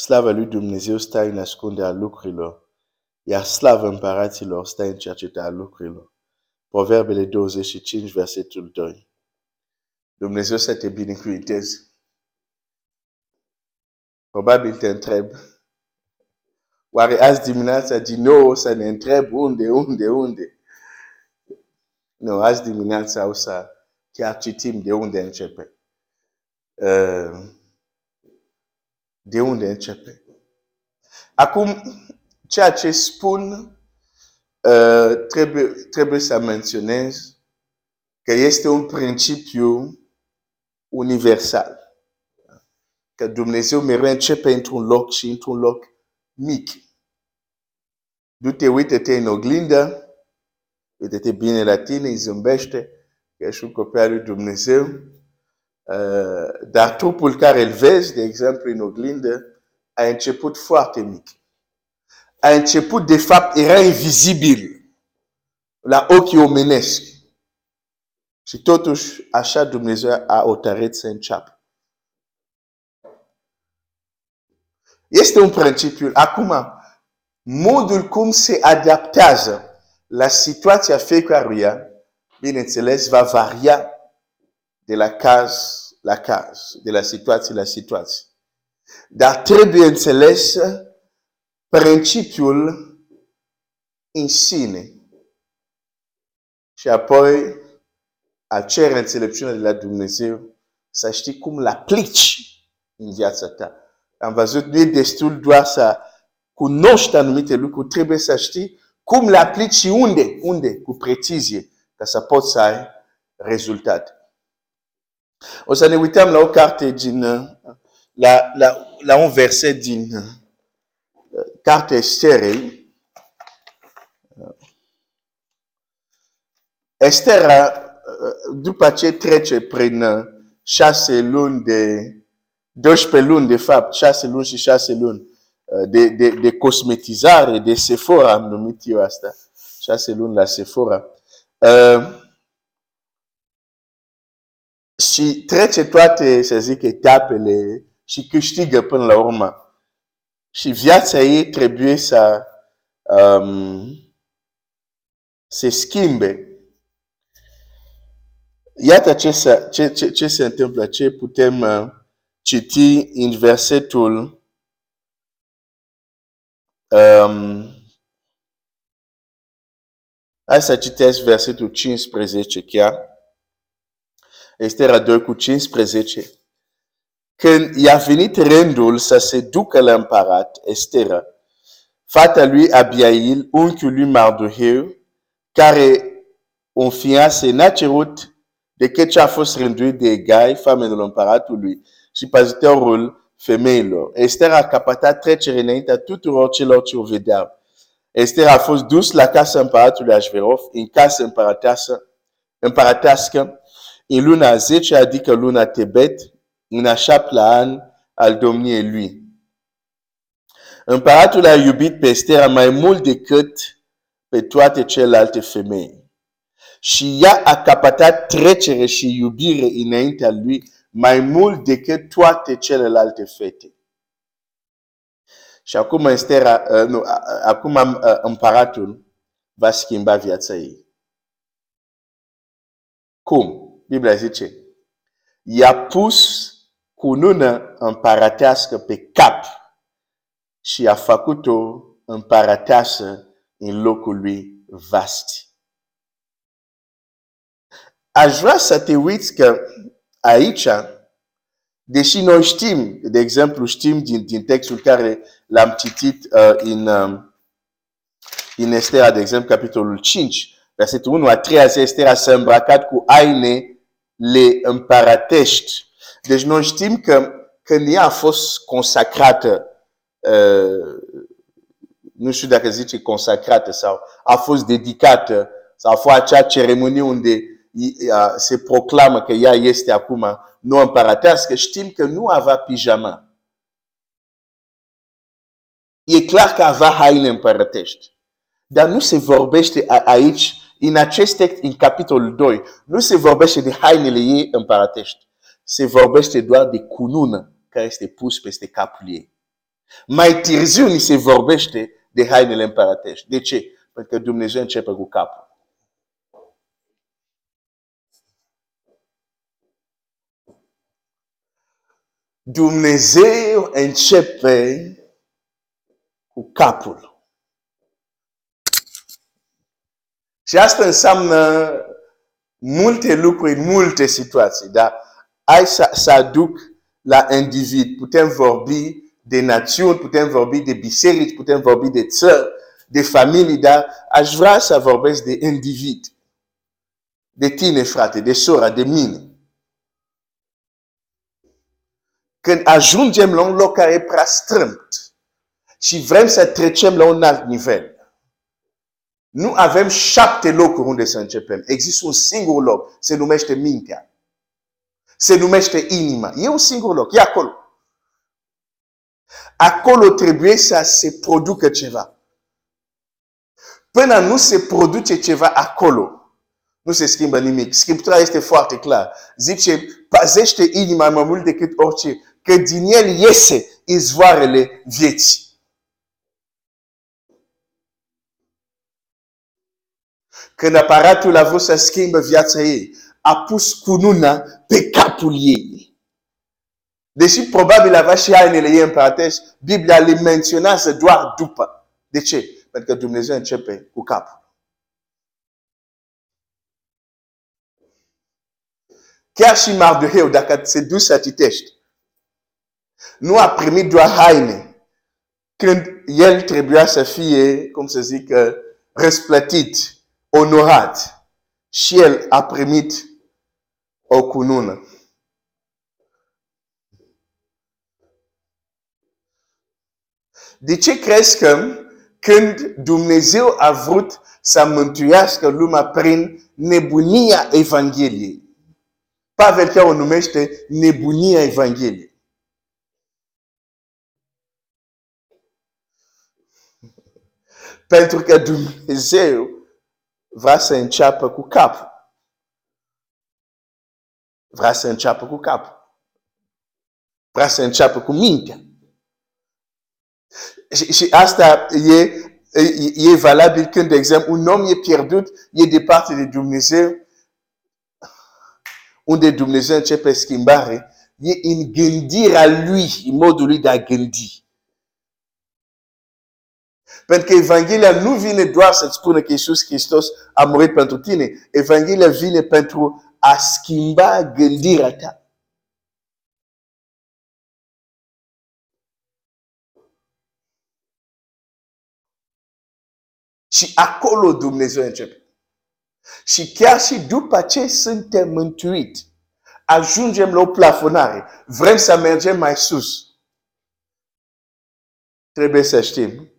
Slava lui Dumnezeu stă în ascunderea lucrurilor, iar slava împăraților stă în cercetarea lucrurilor. Proverbele 25, versetul 2. Dumnezeu să te binecuvinteze. Probabil te întreb, oare azi dimineața din nou o să ne întreb unde, unde, unde? Nu, azi dimineața o să chiar citim de unde începe. Uh, de unde începe. Acum, ceea ce spun, uh, trebuie, trebuie să menționez că este un principiu universal. Că Dumnezeu mereu începe într-un loc și într-un loc mic. Du-te, uite-te în oglindă, uite-te bine la tine, îi zâmbește, că ești un copil al lui Dumnezeu. Uh, dar trupul care îl vezi, de exemplu, în oglindă, a început foarte mic. A început, de fapt, era invizibil la ochii omenesc. Și totuși, așa Dumnezeu a hotărât să înceapă. Este un principiu. Acum, modul cum se adaptează la situația fiecăruia, bineînțeles, va varia de la caz la caz, de la situație la situație. Dar trebuie înțeles principiul în sine. Și apoi a cere înțelepciunea de la Dumnezeu să știi cum l aplici în viața ta. Am văzut, nu e destul doar să cunoști anumite lucruri, trebuie să știi cum le aplici și unde, unde, cu precizie, ca să poți să ai rezultate. O să ne uităm la o carte din, la, la, la un verset din uh, cartea Esterei. Estera, uh, după ce trece prin uh, șase luni de, 12 luni de fapt, șase luni și șase luni de, de, de cosmetizare, de Sephora, am numit eu asta, șase luni la Sephora. Uh, și trece toate, să zic, etapele și câștigă până la urmă. Și viața ei trebuie să um, se schimbe. Iată ce se, ce, ce, ce se întâmplă, ce putem uh, citi în versetul um, Hai să citesc versetul 15 chiar. Estera 2 cu 15. Când i-a venit rândul să se ducă la împărat, Estera, fata lui Abiail, unchiul lui Mardoheu, care o fianțe n-a cerut decât ce a fost rânduit de Egai, famenul împăratului, și păzitorul femeilor. Esther a capatat trecere înaintea tuturor celor ce o vedeau. Esther a fost dus la casa împăratului Ashverov, în casa împărătească, împărătească în luna 10, adică luna Tebet, în a șaptea an al domniei lui. Împăratul a iubit pe Estera mai mult decât pe toate celelalte femei. Și ea a capatat trecere și iubire înaintea lui mai mult decât toate celelalte fete. Și acum Estera, uh, nu, acum uh, împăratul va schimba viața ei. Cum? Biblia zice, i-a pus cunună împărătească pe cap și a făcut-o împărăteasă în locul lui Vasti. Aș vrea să te uiți că aici, deși noi știm, de exemplu, știm din, din textul care l-am citit uh, în, uh, în Estera, de exemplu, capitolul 5, versetul 1 a 3 Estera s-a îmbrăcat cu haine le împărătești. Deci noi știm că când ea a fost consacrată, uh, nu știu dacă zice consacrată sau a fost dedicată sau a fost acea ceremonie unde uh, se proclamă că ea este acum nu împărătească, știm că nu avea pijama. E clar că avea haine împărătești. Dar nu se vorbește aici în acest text, în capitolul 2, nu se vorbește de hainele ei împărătești. Se vorbește doar de cunună care este pus peste capul ei. Mai târziu ni se vorbește de hainele împărătești. De ce? Pentru că Dumnezeu începe cu capul. Dumnezeu începe cu capul. Și asta înseamnă multe lucruri în multe situații, dar hai să, să aduc la individ. Putem vorbi de națiuni, putem vorbi de biserici, putem vorbi de țări, de familii, dar aș vrea să vorbesc de individ. De tine, frate, de sora, de mine. Când ajungem la un loc care e prea strâmt și vrem să trecem la un alt nivel, nu avem șapte locuri unde să începem. Există un singur loc, se numește mintea. Se numește inima. E un singur loc, e acolo. Acolo trebuie să se producă ceva. Până nu se produce ceva acolo, nu se schimbă nimic. Scriptura este foarte clar. Zice, păzește inima mai mult decât orice, că din el iese izvoarele vieții. Când aparatul a vrut să schimbe viața ei, a pus cununa pe capul ei. Deși probabil avea și hainele ei împărătești, Biblia le menționează doar după. De ce? Pentru că Dumnezeu începe cu capul. Chiar și Mardoheu, dacă se duci să citești, nu a primit doar haine când el trebuia să fie, cum să zic, răsplătit, onorat. Și el a primit o cunună. De ce crezi că când Dumnezeu a vrut să mântuiască lumea prin nebunia Evangheliei? Pavel chiar o numește nebunia Evangheliei. Pentru că Dumnezeu vrea să înceapă cu capul. Vrea să înceapă cu capul. Vrea să înceapă cu mintea. Și, și asta e, e, e valabil când, de exemplu, un om e pierdut, e departe de Dumnezeu, unde Dumnezeu începe schimbare, e în gândirea lui, în modul lui de a gândi. Pentru că Evanghelia nu vine doar să-ți spună că Iisus Hristos a murit pentru tine. Evanghelia vine pentru a schimba gândirea ta. Și acolo Dumnezeu începe. Și chiar și după ce suntem mântuiți, ajungem la o plafonare. Vrem să mergem mai sus. Trebuie să știm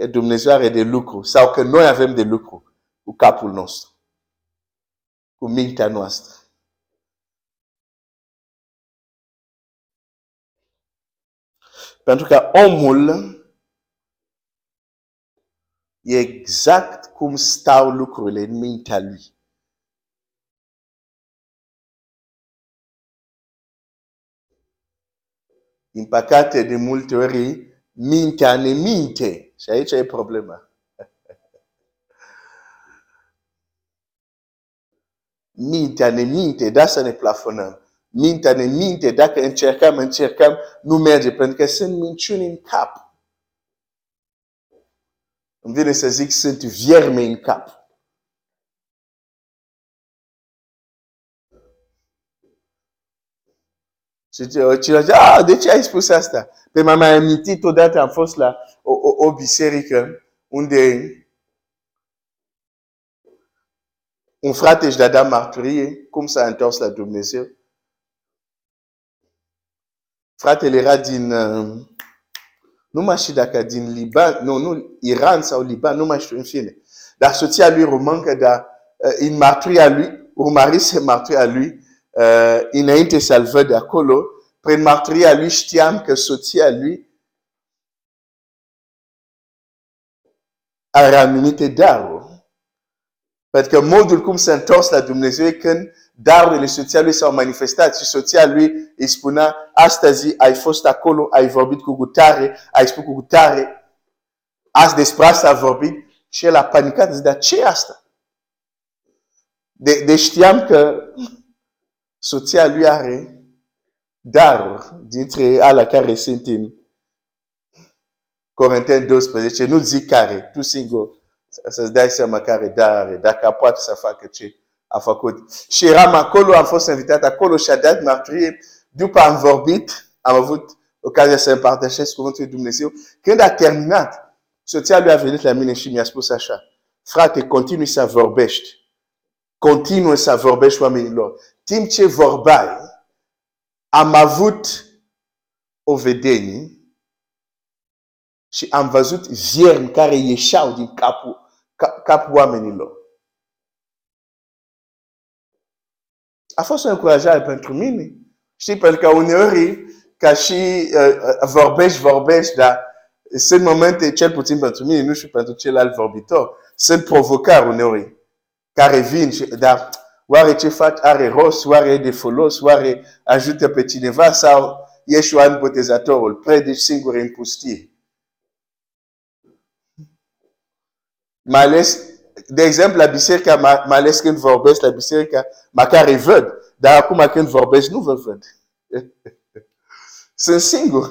că Dumnezeu are de lucru sau că noi avem de lucru cu capul nostru, cu mintea noastră. Pentru că omul E exact cum stau lucrurile în mintea lui. Din păcate, de multe ori, mintea ne minte. Și aici e problema. Mintea ne minte, da să ne plafonăm. Mintea ne minte, dacă încercăm, încercăm, nu merge, pentru că sunt minciuni în cap. Îmi vine să zic, sunt vierme în cap. Și cineva zice, ah, de ce ai spus asta? Pe m-am mai amintit odată, am fost la o, o, o biserică unde un frate își dădea marturie, cum s-a întors la Dumnezeu. Fratele era din, uh, nu mai știu dacă din Liban, nu, nu, Iran sau Liban, nu mai știu în fine. Dar soția lui romancă, dar uh, în marturia lui, urmărise marturia lui, uh, înainte să-l văd de acolo, prin marturia lui știam că soția lui are anumite daruri. Pentru că modul cum se întors la Dumnezeu când darurile soția lui s-au manifestat și soția lui îi spunea, astăzi ai fost acolo, ai vorbit cu gutare, ai spus cu gutare, azi despre asta a vorbit și el a panicat, zicea, ce e asta? De, de știam că soția lui are daruri dintre ala care sunt în Corinteni 12, nu zic care, tu singur să-ți dai seama care dar are, dacă poate să facă ce a făcut. Și eram acolo, am fost invitat acolo și a dat mărturie. După am vorbit, am avut ocazia să împărtășesc cuvântul lui Dumnezeu. Când a terminat, soția lui a venit la mine și mi-a spus așa, frate, continui să vorbești. Continuă să vorbești oamenilor. Timp ce vorbai, am avut o vedenie și am văzut viermi care ieșeau din capul, capul oamenilor. A fost o încurajare pentru mine. Știi, pentru că uneori, ca și uh, vorbești, vorbești, dar sunt momente, cel puțin pentru mine, nu știu pentru celălalt vorbitor, sunt provocări uneori care vin, și, dar oare ce faci are rost, oare e de folos, oare ajută pe cineva sau ești un botezatorul, predici singur în pustie. Mai ales, de exemplu, la biserică, mai ales când vorbesc la biserică, măcar îi văd. Dar acum când vorbesc, nu vă văd. Sunt singur.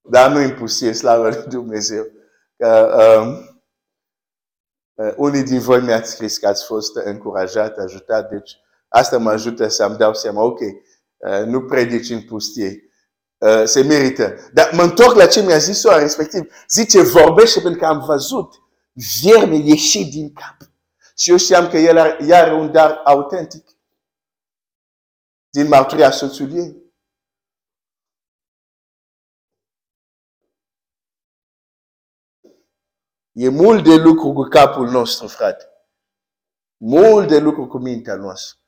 Dar nu impusie, slavă lui Dumnezeu. Că, um, uh, unii din voi mi-ați scris că ați fost încurajat, ajutat, deci asta mă ajută să-mi dau seama, ok, uh, nu predici în pustie. Uh, se merită. Dar mă întorc la ce mi-a zis ora respectiv. Zice, vorbește pentru că am văzut vierme ieși din cap. Și eu știam că el are, are un dar autentic din mărturia soțului ei. E mult de lucru cu capul nostru, frate. Mult de lucru cu mintea noastră.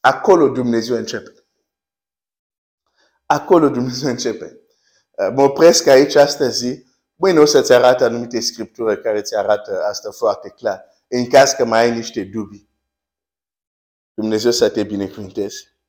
Acolo Dumnezeu începe. Acolo Dumnezeu începe. Mă opresc aici astăzi Mâine o să-ți arată anumite scripturi care ți arată asta foarte clar. În caz că mai ai niște dubii. Dumnezeu să te binecuvânteze.